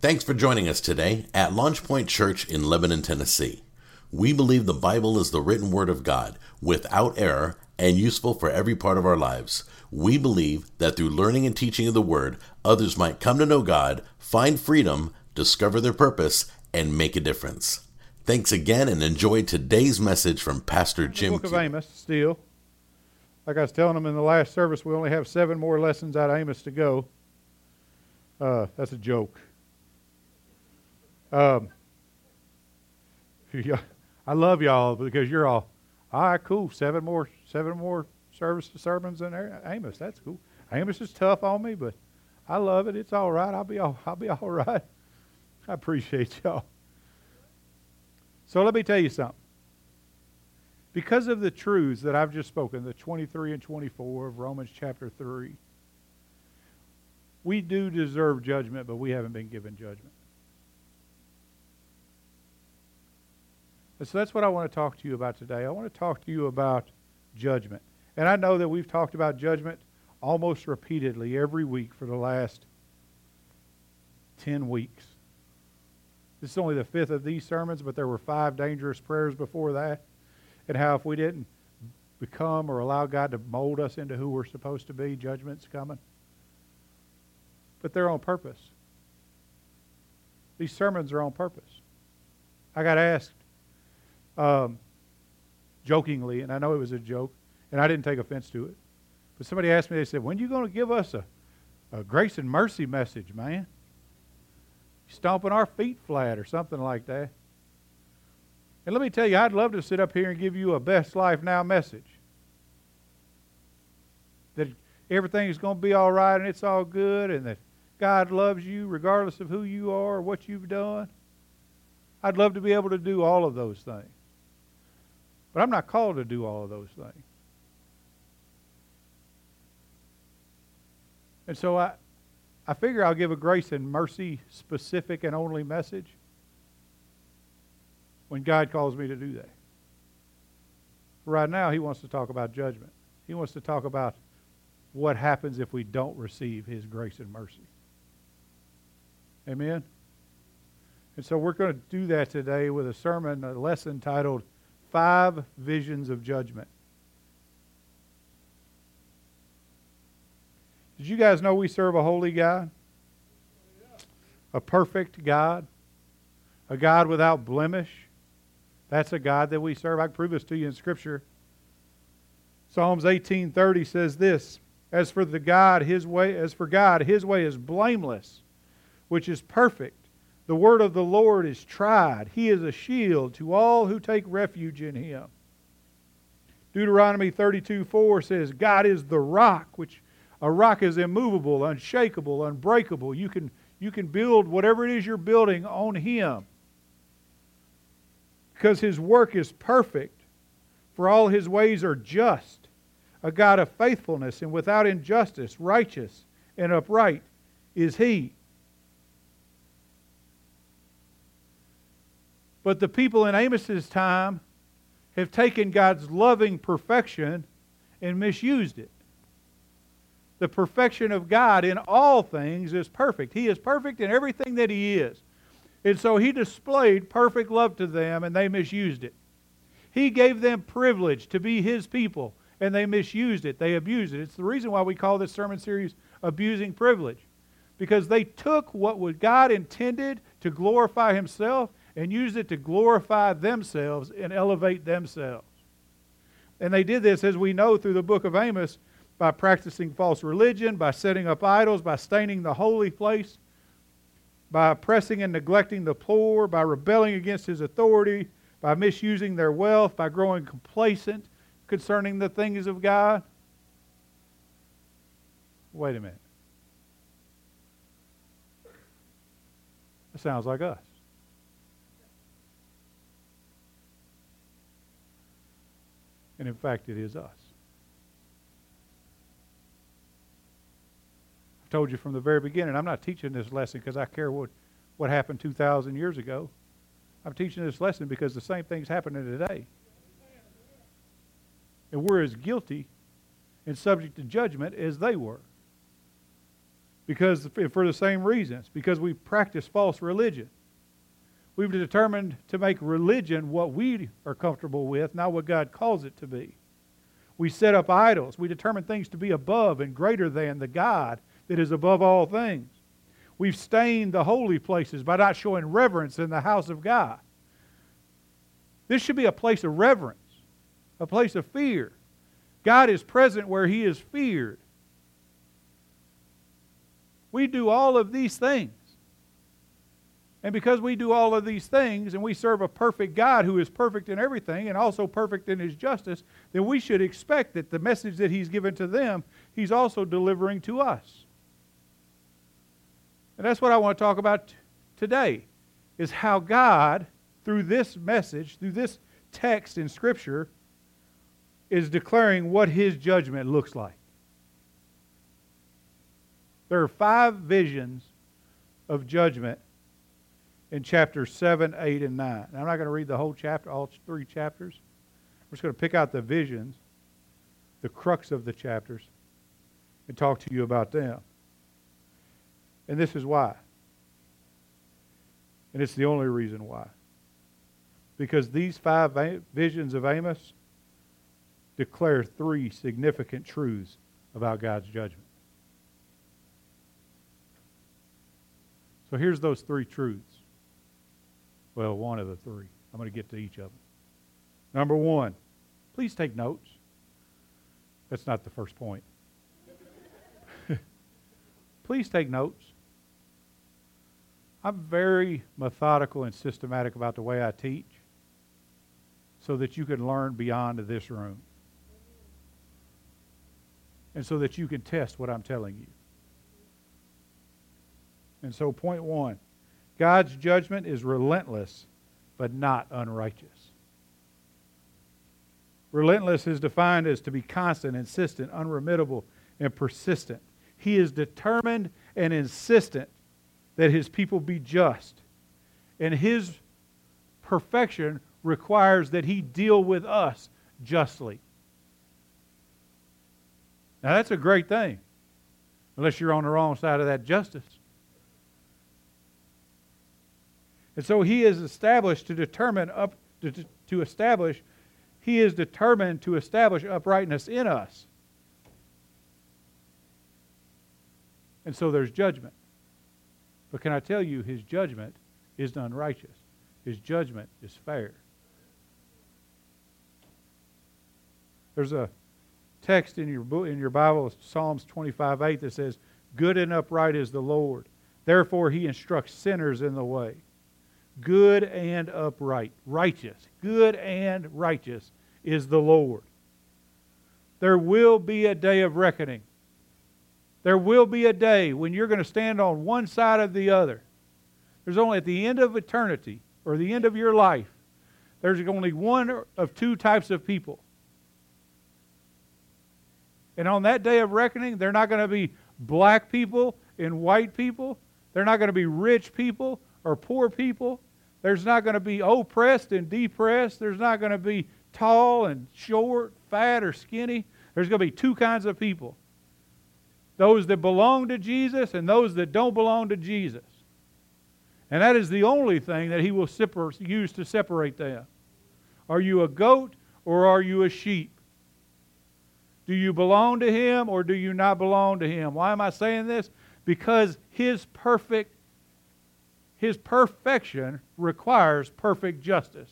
Thanks for joining us today at Launch Point Church in Lebanon, Tennessee. We believe the Bible is the written word of God, without error, and useful for every part of our lives. We believe that through learning and teaching of the word, others might come to know God, find freedom, discover their purpose, and make a difference. Thanks again and enjoy today's message from Pastor Jim. The book of Amos, still. Like I was telling them in the last service, we only have seven more lessons out of Amos to go. Uh, that's a joke. Um, I love y'all because you're all, all right, cool. Seven more, seven more service sermons in there. Amos, that's cool. Amos is tough on me, but I love it. It's all right. I'll be all, I'll be all right. I appreciate y'all. So let me tell you something. Because of the truths that I've just spoken, the 23 and 24 of Romans chapter 3, we do deserve judgment, but we haven't been given judgment. And so that's what I want to talk to you about today. I want to talk to you about judgment. And I know that we've talked about judgment almost repeatedly every week for the last 10 weeks. This is only the fifth of these sermons, but there were five dangerous prayers before that. And how if we didn't become or allow God to mold us into who we're supposed to be, judgment's coming. But they're on purpose. These sermons are on purpose. I got asked um, jokingly, and I know it was a joke, and I didn't take offense to it. But somebody asked me, they said, When are you going to give us a, a grace and mercy message, man? Stomping our feet flat or something like that. And let me tell you, I'd love to sit up here and give you a best life now message. That everything is going to be all right and it's all good and that God loves you regardless of who you are or what you've done. I'd love to be able to do all of those things. But I'm not called to do all of those things. And so I, I figure I'll give a grace and mercy specific and only message when God calls me to do that. Right now, He wants to talk about judgment. He wants to talk about what happens if we don't receive His grace and mercy. Amen? And so we're going to do that today with a sermon, a lesson titled Five Visions of Judgment. Did you guys know we serve a holy God? A perfect God? A God without blemish? That's a God that we serve. I can prove this to you in Scripture. Psalms 18:30 says this, as for the God, his way as for God, his way is blameless, which is perfect. The word of the Lord is tried. He is a shield to all who take refuge in him. Deuteronomy 32 4 says, God is the rock, which a rock is immovable, unshakable, unbreakable. You can, you can build whatever it is you're building on Him because His work is perfect, for all His ways are just. A God of faithfulness and without injustice, righteous and upright is He. But the people in Amos's time have taken God's loving perfection and misused it the perfection of God in all things is perfect. He is perfect in everything that He is. And so He displayed perfect love to them, and they misused it. He gave them privilege to be His people, and they misused it. They abused it. It's the reason why we call this sermon series Abusing Privilege. Because they took what God intended to glorify Himself and used it to glorify themselves and elevate themselves. And they did this, as we know through the book of Amos, by practicing false religion, by setting up idols, by staining the holy place, by oppressing and neglecting the poor, by rebelling against his authority, by misusing their wealth, by growing complacent concerning the things of God. Wait a minute. That sounds like us. And in fact, it is us. I've told you from the very beginning, I'm not teaching this lesson because I care what, what happened 2,000 years ago. I'm teaching this lesson because the same thing's happening today. And we're as guilty and subject to judgment as they were. Because for the same reasons, because we practice false religion. We've determined to make religion what we are comfortable with, not what God calls it to be. We set up idols. We determine things to be above and greater than the God that is above all things. We've stained the holy places by not showing reverence in the house of God. This should be a place of reverence, a place of fear. God is present where he is feared. We do all of these things. And because we do all of these things and we serve a perfect God who is perfect in everything and also perfect in his justice, then we should expect that the message that he's given to them, he's also delivering to us. And that's what I want to talk about today is how God through this message, through this text in scripture is declaring what his judgment looks like. There are five visions of judgment in chapter 7, 8, and 9. I'm not going to read the whole chapter, all three chapters. I'm just going to pick out the visions, the crux of the chapters, and talk to you about them. And this is why. And it's the only reason why. Because these five visions of Amos declare three significant truths about God's judgment. So here's those three truths. Well, one of the three. I'm going to get to each of them. Number one, please take notes. That's not the first point. please take notes. I'm very methodical and systematic about the way I teach so that you can learn beyond this room. And so that you can test what I'm telling you. And so, point one God's judgment is relentless, but not unrighteous. Relentless is defined as to be constant, insistent, unremittable, and persistent. He is determined and insistent that his people be just. And his perfection requires that he deal with us justly. Now, that's a great thing, unless you're on the wrong side of that justice. And so he is established to determine up to, to establish he is determined to establish uprightness in us. And so there's judgment. But can I tell you, his judgment is unrighteous. His judgment is fair. There's a text in your in your Bible, Psalms 25, 8, that says, Good and upright is the Lord. Therefore he instructs sinners in the way good and upright, righteous, good and righteous is the Lord. There will be a day of reckoning. There will be a day when you're going to stand on one side of the other. There's only at the end of eternity or the end of your life, there's only one of two types of people. And on that day of reckoning, they're not going to be black people and white people. They're not going to be rich people or poor people. There's not going to be oppressed and depressed. There's not going to be tall and short, fat or skinny. There's going to be two kinds of people those that belong to Jesus and those that don't belong to Jesus. And that is the only thing that He will use to separate them. Are you a goat or are you a sheep? Do you belong to Him or do you not belong to Him? Why am I saying this? Because His perfect his perfection requires perfect justice.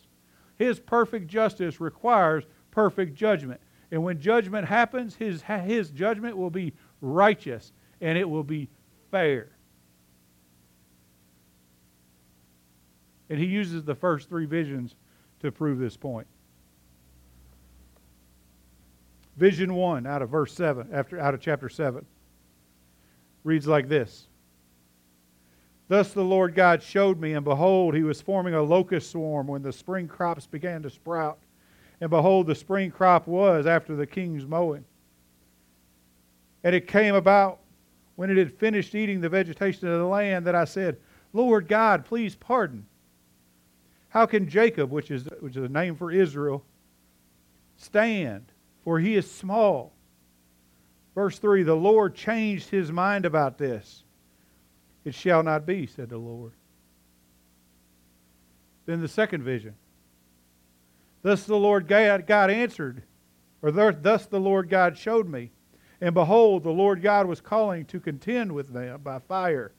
His perfect justice requires perfect judgment. And when judgment happens, his, his judgment will be righteous and it will be fair. And he uses the first three visions to prove this point. Vision 1 out of verse 7, after out of chapter 7 reads like this. Thus the Lord God showed me, and behold, he was forming a locust swarm when the spring crops began to sprout. And behold, the spring crop was after the king's mowing. And it came about when it had finished eating the vegetation of the land that I said, Lord God, please pardon. How can Jacob, which is, which is a name for Israel, stand? For he is small. Verse 3 The Lord changed his mind about this It shall not be, said the Lord. Then the second vision. Thus the Lord God, answered, or thus the Lord God showed me. And behold, the Lord God was calling to contend with them by fire.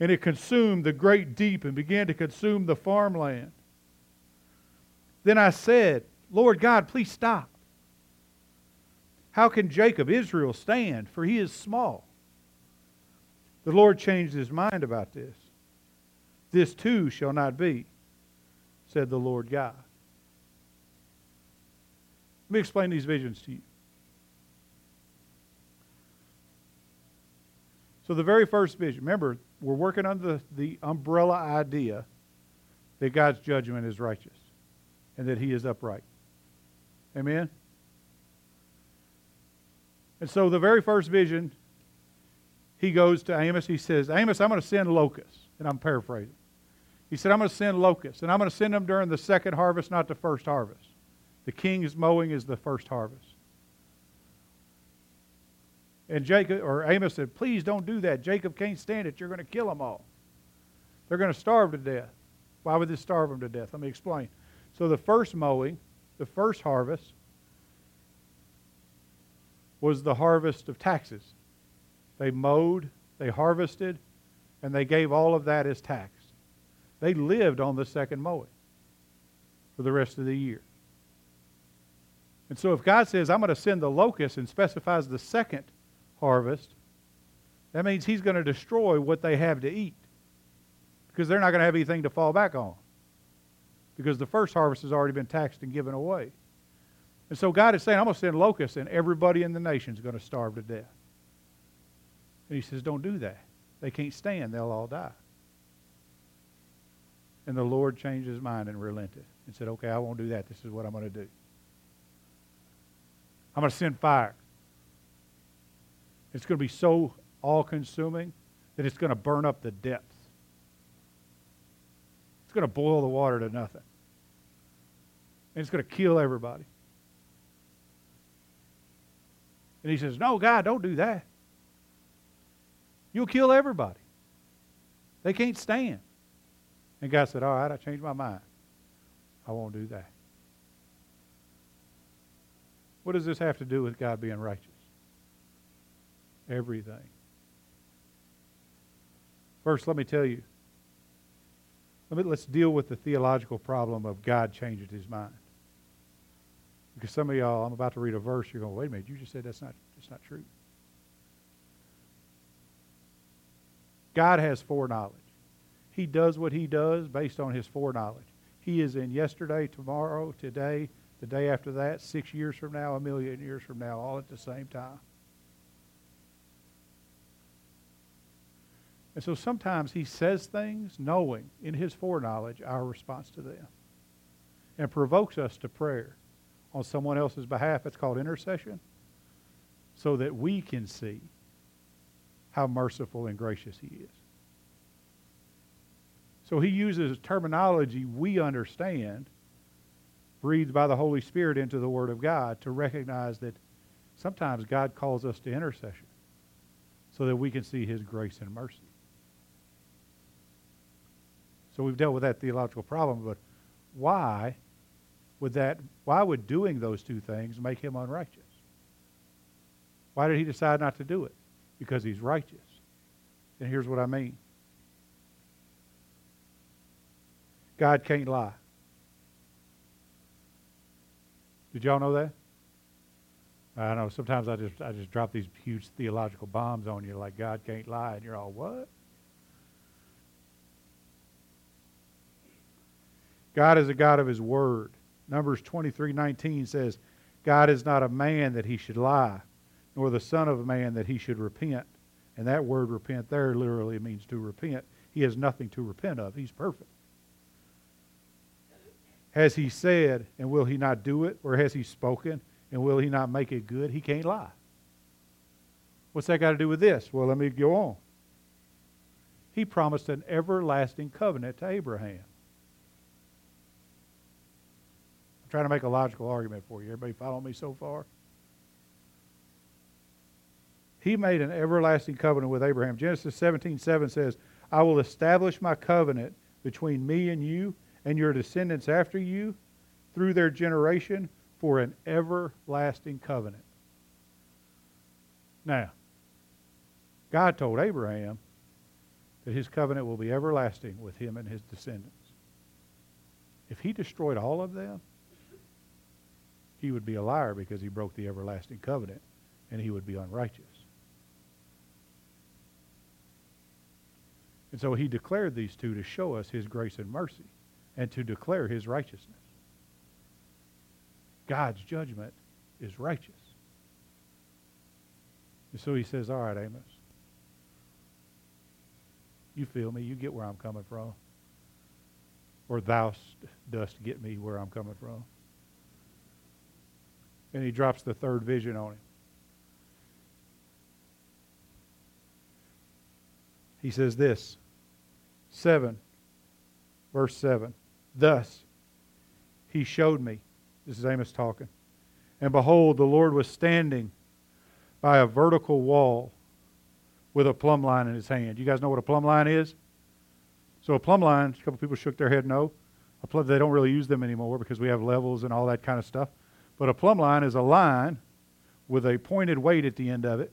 And it consumed the great deep and began to consume the farmland. Then I said, Lord God, please stop. How can Jacob, Israel, stand? For he is small. The Lord changed his mind about this. This too shall not be, said the Lord God. Let me explain these visions to you. So, the very first vision, remember, we're working under the, the umbrella idea that God's judgment is righteous and that he is upright. Amen? And so, the very first vision, he goes to Amos. He says, Amos, I'm going to send locusts. And I'm paraphrasing. He said, I'm going to send locusts, and I'm going to send them during the second harvest, not the first harvest. The king's mowing is the first harvest. And Jacob or Amos said, Please don't do that. Jacob can't stand it. You're going to kill them all. They're going to starve to death. Why would this starve them to death? Let me explain. So the first mowing, the first harvest, was the harvest of taxes. They mowed, they harvested, and they gave all of that as tax. They lived on the second mowing for the rest of the year. And so if God says, I'm going to send the locust and specifies the second harvest, that means he's going to destroy what they have to eat because they're not going to have anything to fall back on because the first harvest has already been taxed and given away. And so God is saying, I'm going to send locusts and everybody in the nation is going to starve to death. And he says, Don't do that. They can't stand, they'll all die. And the Lord changed his mind and relented and said, Okay, I won't do that. This is what I'm going to do. I'm going to send fire. It's going to be so all consuming that it's going to burn up the depths. It's going to boil the water to nothing. And it's going to kill everybody. And he says, No, God, don't do that. You'll kill everybody. They can't stand. And God said, All right, I changed my mind. I won't do that. What does this have to do with God being righteous? Everything. First, let me tell you. Let me, let's deal with the theological problem of God changing his mind. Because some of y'all, I'm about to read a verse, you're going, wait a minute, you just said that's not, that's not true. God has foreknowledge. He does what he does based on his foreknowledge. He is in yesterday, tomorrow, today, the day after that, six years from now, a million years from now, all at the same time. And so sometimes he says things knowing in his foreknowledge our response to them and provokes us to prayer on someone else's behalf. It's called intercession so that we can see how merciful and gracious he is. So he uses a terminology we understand, breathed by the Holy Spirit into the Word of God, to recognize that sometimes God calls us to intercession so that we can see his grace and mercy. So we've dealt with that theological problem, but why would that why would doing those two things make him unrighteous? Why did he decide not to do it? Because he's righteous. And here's what I mean. God can't lie. Did y'all know that? I know sometimes I just I just drop these huge theological bombs on you like God can't lie and you're all what? God is a God of his word. Numbers 23:19 says, God is not a man that he should lie, nor the son of man that he should repent. And that word repent there literally means to repent. He has nothing to repent of. He's perfect. Has he said, and will he not do it? Or has he spoken, and will he not make it good? He can't lie. What's that got to do with this? Well, let me go on. He promised an everlasting covenant to Abraham. I'm trying to make a logical argument for you. Everybody follow me so far? He made an everlasting covenant with Abraham. Genesis 17 7 says, I will establish my covenant between me and you and your descendants after you through their generation for an everlasting covenant. Now, God told Abraham that his covenant will be everlasting with him and his descendants. If he destroyed all of them, he would be a liar because he broke the everlasting covenant and he would be unrighteous. And so he declared these two to show us his grace and mercy and to declare his righteousness. God's judgment is righteous. And so he says, All right, Amos. You feel me. You get where I'm coming from. Or thou dost get me where I'm coming from. And he drops the third vision on him. He says this 7, verse 7. Thus he showed me. This is Amos talking. And behold, the Lord was standing by a vertical wall with a plumb line in his hand. You guys know what a plumb line is? So a plumb line, a couple people shook their head no. Plumb, they don't really use them anymore because we have levels and all that kind of stuff. But a plumb line is a line with a pointed weight at the end of it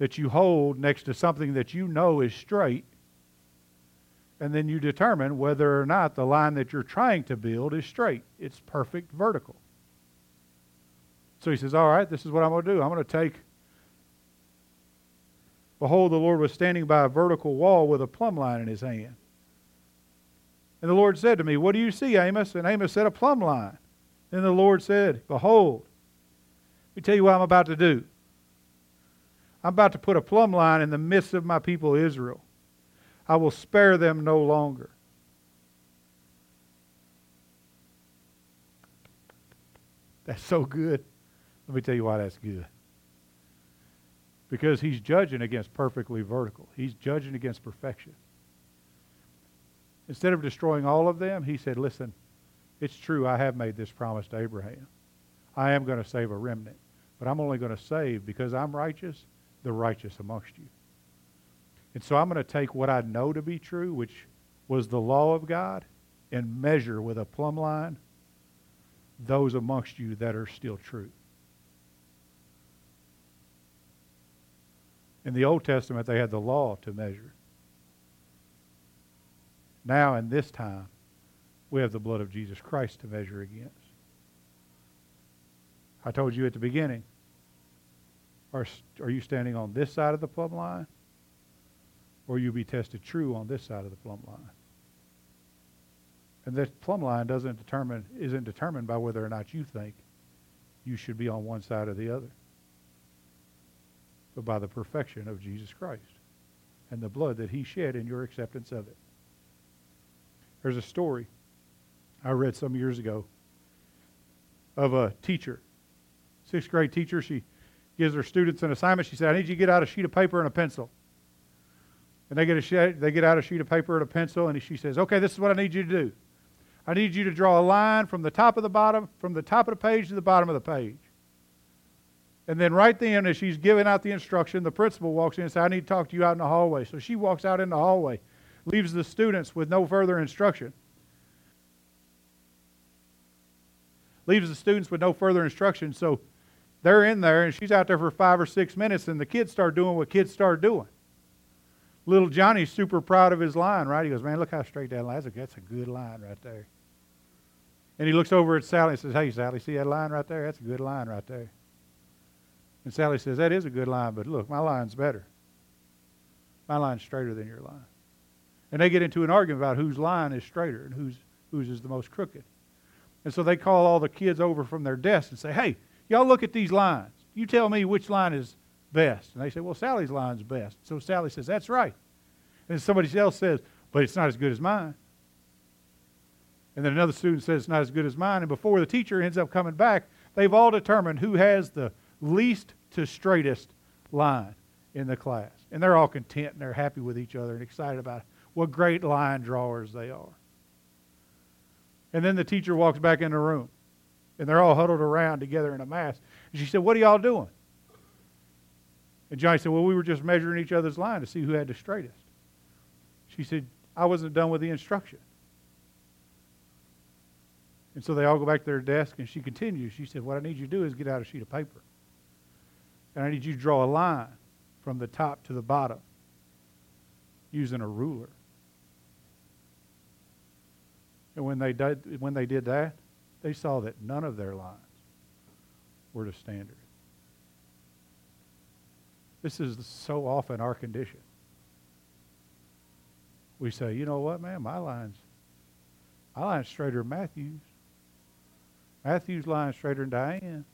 that you hold next to something that you know is straight. And then you determine whether or not the line that you're trying to build is straight. It's perfect vertical. So he says, All right, this is what I'm going to do. I'm going to take. Behold, the Lord was standing by a vertical wall with a plumb line in his hand. And the Lord said to me, What do you see, Amos? And Amos said, A plumb line. Then the Lord said, Behold, let me tell you what I'm about to do. I'm about to put a plumb line in the midst of my people Israel. I will spare them no longer. That's so good. Let me tell you why that's good. Because he's judging against perfectly vertical, he's judging against perfection. Instead of destroying all of them, he said, Listen, it's true, I have made this promise to Abraham. I am going to save a remnant, but I'm only going to save because I'm righteous, the righteous amongst you. And so I'm going to take what I know to be true, which was the law of God, and measure with a plumb line those amongst you that are still true. In the Old Testament, they had the law to measure. Now, in this time, we have the blood of Jesus Christ to measure against. I told you at the beginning, are, are you standing on this side of the plumb line? Or you'll be tested true on this side of the plumb line? And this plumb line doesn't determine isn't determined by whether or not you think you should be on one side or the other. But by the perfection of Jesus Christ and the blood that he shed in your acceptance of it. There's a story I read some years ago of a teacher, sixth grade teacher. She gives her students an assignment. She said, I need you to get out a sheet of paper and a pencil. And they get, a sheet, they get out a sheet of paper and a pencil, and she says, Okay, this is what I need you to do. I need you to draw a line from the top of the bottom, from the top of the page to the bottom of the page. And then right then, as she's giving out the instruction, the principal walks in and says, I need to talk to you out in the hallway. So she walks out in the hallway, leaves the students with no further instruction. leaves the students with no further instruction. So they're in there, and she's out there for five or six minutes, and the kids start doing what kids start doing. Little Johnny's super proud of his line, right? He goes, Man, look how straight that line is. That's a good line right there. And he looks over at Sally and says, Hey, Sally, see that line right there? That's a good line right there. And Sally says, That is a good line, but look, my line's better. My line's straighter than your line. And they get into an argument about whose line is straighter and whose, whose is the most crooked. And so they call all the kids over from their desks and say, hey, y'all look at these lines. You tell me which line is best. And they say, well, Sally's line's best. So Sally says, that's right. And somebody else says, but it's not as good as mine. And then another student says it's not as good as mine. And before the teacher ends up coming back, they've all determined who has the least to straightest line in the class. And they're all content and they're happy with each other and excited about what great line drawers they are. And then the teacher walks back in the room. And they're all huddled around together in a mass. And she said, What are y'all doing? And Johnny said, Well, we were just measuring each other's line to see who had the straightest. She said, I wasn't done with the instruction. And so they all go back to their desk, and she continues. She said, What I need you to do is get out a sheet of paper. And I need you to draw a line from the top to the bottom using a ruler. And when they did, when they did that, they saw that none of their lines were to standard. This is so often our condition. We say, you know what, man, my line's my line's straighter than Matthew's. Matthew's line straighter than Diane's.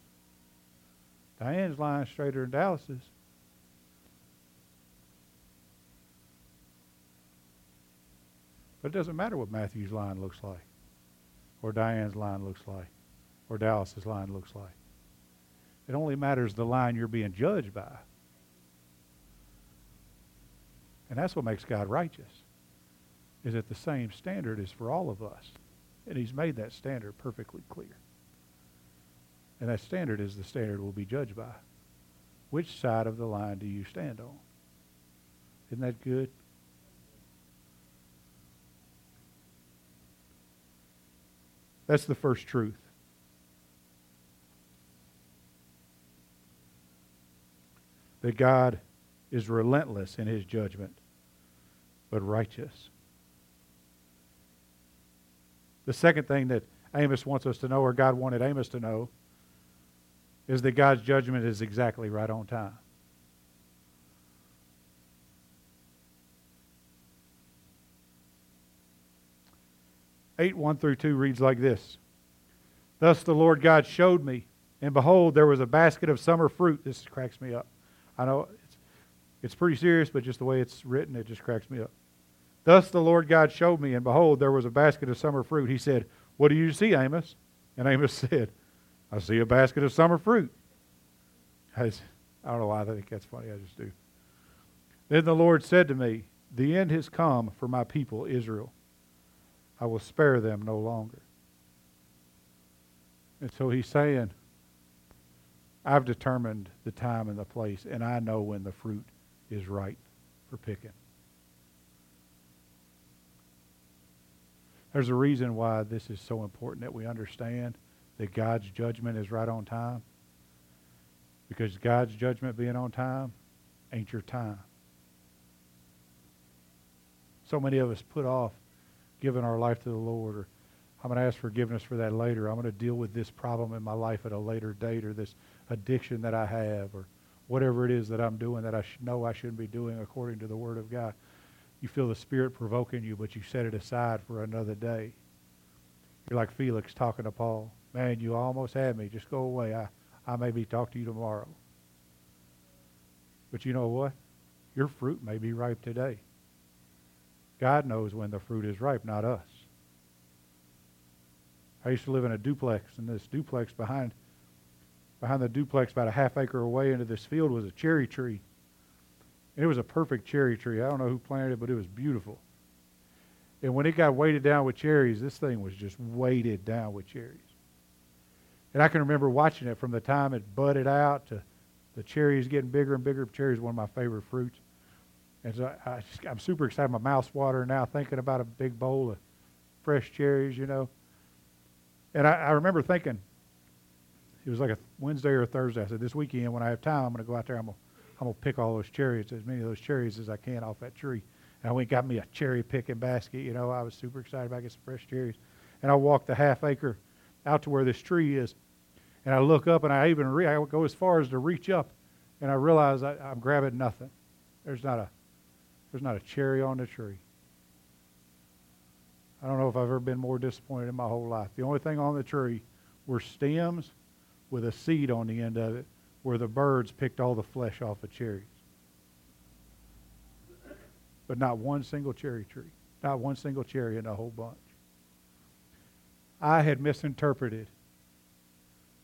Diane's line straighter than Dallas's. But it doesn't matter what Matthew's line looks like, or Diane's line looks like, or Dallas's line looks like. It only matters the line you're being judged by. And that's what makes God righteous. Is that the same standard is for all of us. And he's made that standard perfectly clear. And that standard is the standard we'll be judged by. Which side of the line do you stand on? Isn't that good? That's the first truth. That God is relentless in his judgment, but righteous. The second thing that Amos wants us to know, or God wanted Amos to know, is that God's judgment is exactly right on time. Eight one through two reads like this. Thus the Lord God showed me, and behold, there was a basket of summer fruit. This cracks me up. I know it's, it's pretty serious, but just the way it's written, it just cracks me up. Thus the Lord God showed me, and behold, there was a basket of summer fruit. He said, What do you see, Amos? And Amos said, I see a basket of summer fruit. I, I don't know why I think that's funny. I just do. Then the Lord said to me, The end has come for my people, Israel. I will spare them no longer. And so he's saying, I've determined the time and the place, and I know when the fruit is ripe for picking. There's a reason why this is so important that we understand that God's judgment is right on time. Because God's judgment being on time ain't your time. So many of us put off giving our life to the Lord, or I'm going to ask forgiveness for that later. I'm going to deal with this problem in my life at a later date, or this addiction that I have, or whatever it is that I'm doing that I know I shouldn't be doing according to the Word of God. You feel the Spirit provoking you, but you set it aside for another day. You're like Felix talking to Paul. Man, you almost had me. Just go away. I, I may be talk to you tomorrow. But you know what? Your fruit may be ripe today. God knows when the fruit is ripe, not us. I used to live in a duplex, and this duplex behind behind the duplex, about a half acre away into this field, was a cherry tree. And it was a perfect cherry tree. I don't know who planted it, but it was beautiful. And when it got weighted down with cherries, this thing was just weighted down with cherries. And I can remember watching it from the time it budded out to the cherries getting bigger and bigger. Cherries one of my favorite fruits. And so I, am super excited. My mouth's watering now thinking about a big bowl of fresh cherries, you know. And I, I remember thinking, it was like a Wednesday or a Thursday. I said, this weekend when I have time, I'm going to go out there. I'm going I'm to pick all those cherries, as many of those cherries as I can off that tree. And I went got me a cherry picking basket. You know, I was super excited about getting some fresh cherries. And I walked the half acre out to where this tree is. And I look up and I even re- I go as far as to reach up. And I realize I, I'm grabbing nothing. There's not a there's not a cherry on the tree. I don't know if I've ever been more disappointed in my whole life. The only thing on the tree were stems with a seed on the end of it where the birds picked all the flesh off of cherries. But not one single cherry tree. Not one single cherry in the whole bunch. I had misinterpreted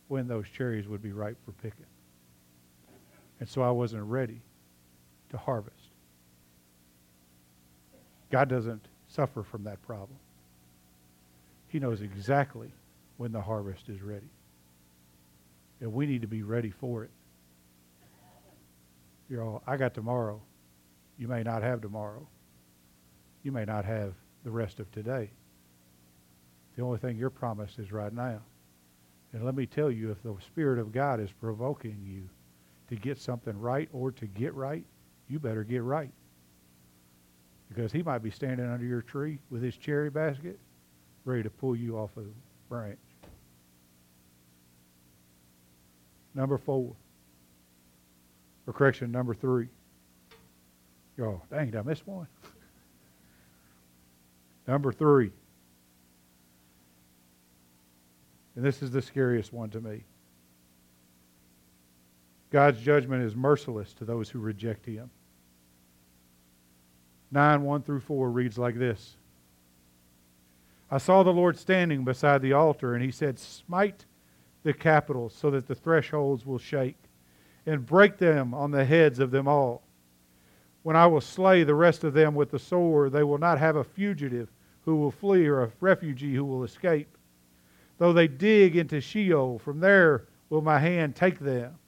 when those cherries would be ripe for picking. And so I wasn't ready to harvest. God doesn't suffer from that problem. He knows exactly when the harvest is ready. And we need to be ready for it. You're all, I got tomorrow. You may not have tomorrow. You may not have the rest of today. The only thing you're promised is right now. And let me tell you, if the Spirit of God is provoking you to get something right or to get right, you better get right. Because he might be standing under your tree with his cherry basket, ready to pull you off a branch. Number four. Or correction, number three. Oh, dang, did I miss one? number three. And this is the scariest one to me. God's judgment is merciless to those who reject him. 9 1 through 4 reads like this I saw the Lord standing beside the altar, and he said, Smite the capitals so that the thresholds will shake, and break them on the heads of them all. When I will slay the rest of them with the sword, they will not have a fugitive who will flee or a refugee who will escape. Though they dig into Sheol, from there will my hand take them.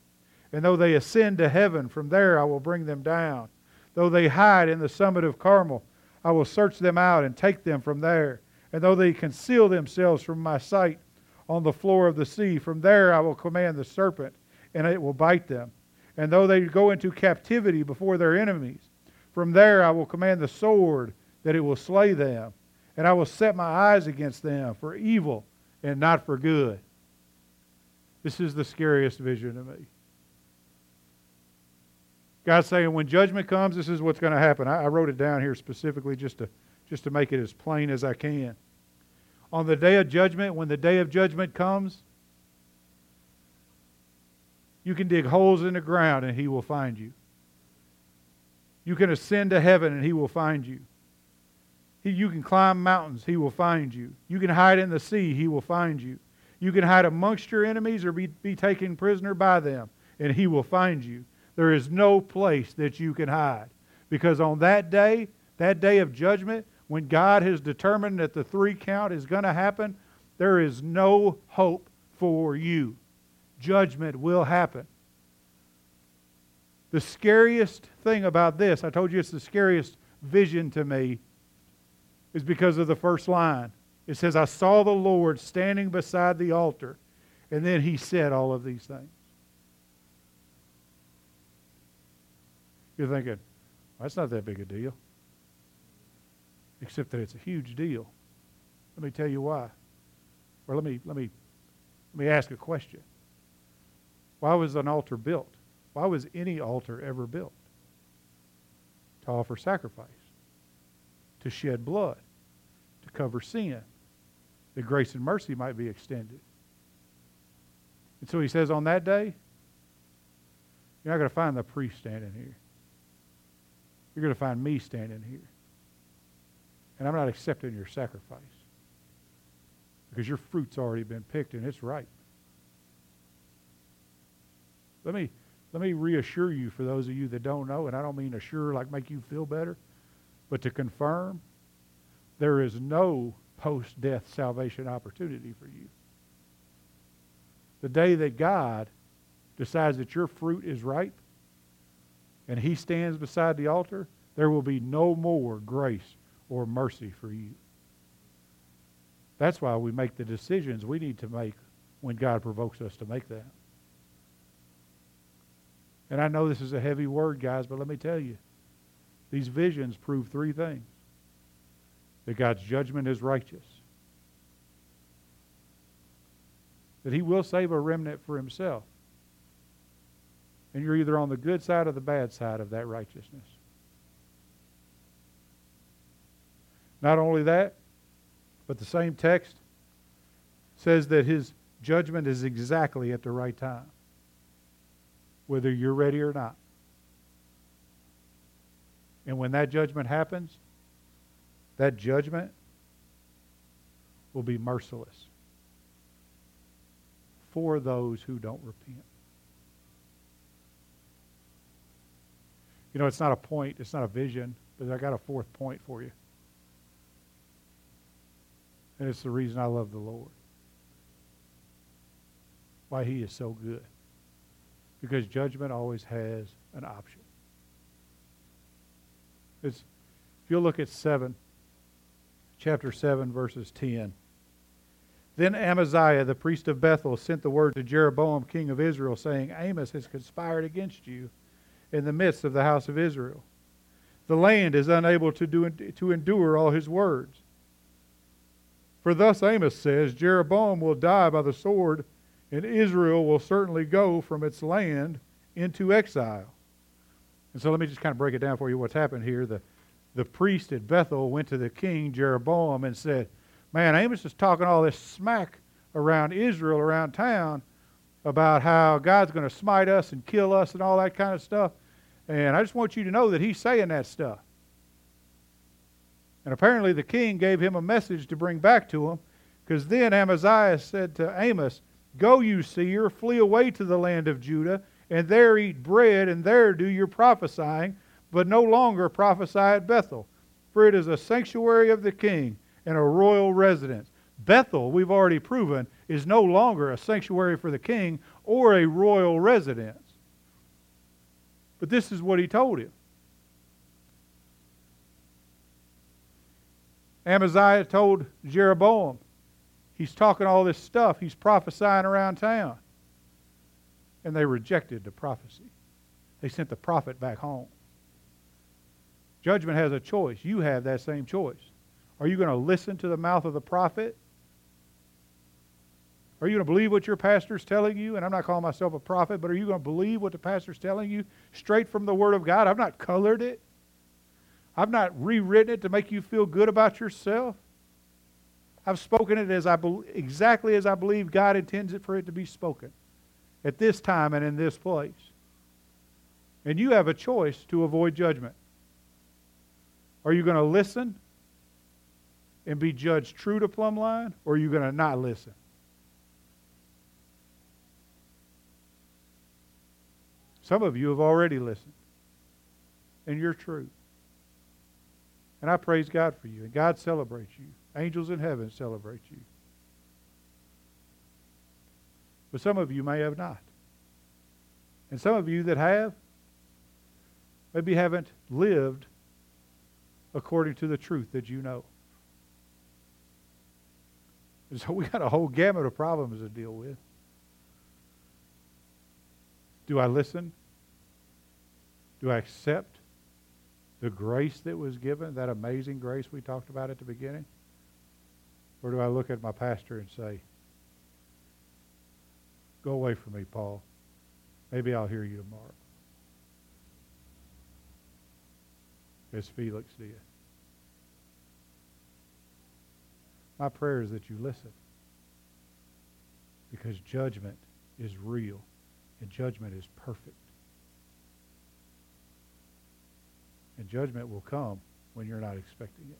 And though they ascend to heaven, from there I will bring them down. Though they hide in the summit of Carmel, I will search them out and take them from there. And though they conceal themselves from my sight on the floor of the sea, from there I will command the serpent, and it will bite them. And though they go into captivity before their enemies, from there I will command the sword, that it will slay them. And I will set my eyes against them for evil and not for good. This is the scariest vision to me. God's saying when judgment comes, this is what's going to happen. I, I, wrote it down here specifically just to just to make it as plain as I can. On the day of judgment, when the day of judgment comes, you can dig holes in the ground and he will find you. You can ascend to heaven and he will find you. He, you can climb mountains, he will find you. You can hide in the sea, he will find you. You can hide amongst your enemies or be, be taken prisoner by them, and he will find you. There is no place that you can hide. Because on that day, that day of judgment, when God has determined that the three count is going to happen, there is no hope for you. Judgment will happen. The scariest thing about this, I told you it's the scariest vision to me, is because of the first line. It says, I saw the Lord standing beside the altar, and then he said all of these things. You're thinking, that's not that big a deal. Except that it's a huge deal. Let me tell you why. Or let me let me let me ask a question. Why was an altar built? Why was any altar ever built? To offer sacrifice, to shed blood, to cover sin, that grace and mercy might be extended. And so he says on that day, you're not going to find the priest standing here. You're going to find me standing here. And I'm not accepting your sacrifice because your fruit's already been picked and it's ripe. Let me, let me reassure you for those of you that don't know, and I don't mean assure like make you feel better, but to confirm there is no post death salvation opportunity for you. The day that God decides that your fruit is ripe, and he stands beside the altar, there will be no more grace or mercy for you. That's why we make the decisions we need to make when God provokes us to make that. And I know this is a heavy word, guys, but let me tell you these visions prove three things that God's judgment is righteous, that He will save a remnant for Himself, and you're either on the good side or the bad side of that righteousness. Not only that, but the same text says that his judgment is exactly at the right time, whether you're ready or not. And when that judgment happens, that judgment will be merciless for those who don't repent. You know, it's not a point, it's not a vision, but I got a fourth point for you. And it's the reason I love the Lord. Why He is so good. Because judgment always has an option. It's, if you'll look at 7, chapter 7, verses 10. Then Amaziah, the priest of Bethel, sent the word to Jeroboam, king of Israel, saying, Amos has conspired against you in the midst of the house of Israel. The land is unable to, do, to endure all his words. For thus Amos says, Jeroboam will die by the sword, and Israel will certainly go from its land into exile. And so let me just kind of break it down for you what's happened here. The, the priest at Bethel went to the king, Jeroboam, and said, Man, Amos is talking all this smack around Israel, around town, about how God's going to smite us and kill us and all that kind of stuff. And I just want you to know that he's saying that stuff. And apparently the king gave him a message to bring back to him, because then Amaziah said to Amos, Go, you seer, flee away to the land of Judah, and there eat bread, and there do your prophesying, but no longer prophesy at Bethel, for it is a sanctuary of the king and a royal residence. Bethel, we've already proven, is no longer a sanctuary for the king or a royal residence. But this is what he told him. Amaziah told Jeroboam, he's talking all this stuff, he's prophesying around town. And they rejected the prophecy. They sent the prophet back home. Judgment has a choice. You have that same choice. Are you going to listen to the mouth of the prophet? Are you going to believe what your pastor's telling you? And I'm not calling myself a prophet, but are you going to believe what the pastor's telling you straight from the Word of God? I've not colored it. I've not rewritten it to make you feel good about yourself. I've spoken it as I be, exactly as I believe God intends it for it to be spoken at this time and in this place. And you have a choice to avoid judgment. Are you going to listen and be judged true to plumb line, or are you going to not listen? Some of you have already listened, and you're true. And I praise God for you, and God celebrates you. Angels in heaven celebrate you. But some of you may have not. And some of you that have, maybe haven't lived according to the truth that you know. And so we got a whole gamut of problems to deal with. Do I listen? Do I accept the grace that was given, that amazing grace we talked about at the beginning? Or do I look at my pastor and say, Go away from me, Paul. Maybe I'll hear you tomorrow. As Felix did. My prayer is that you listen. Because judgment is real judgment is perfect. And judgment will come when you're not expecting it.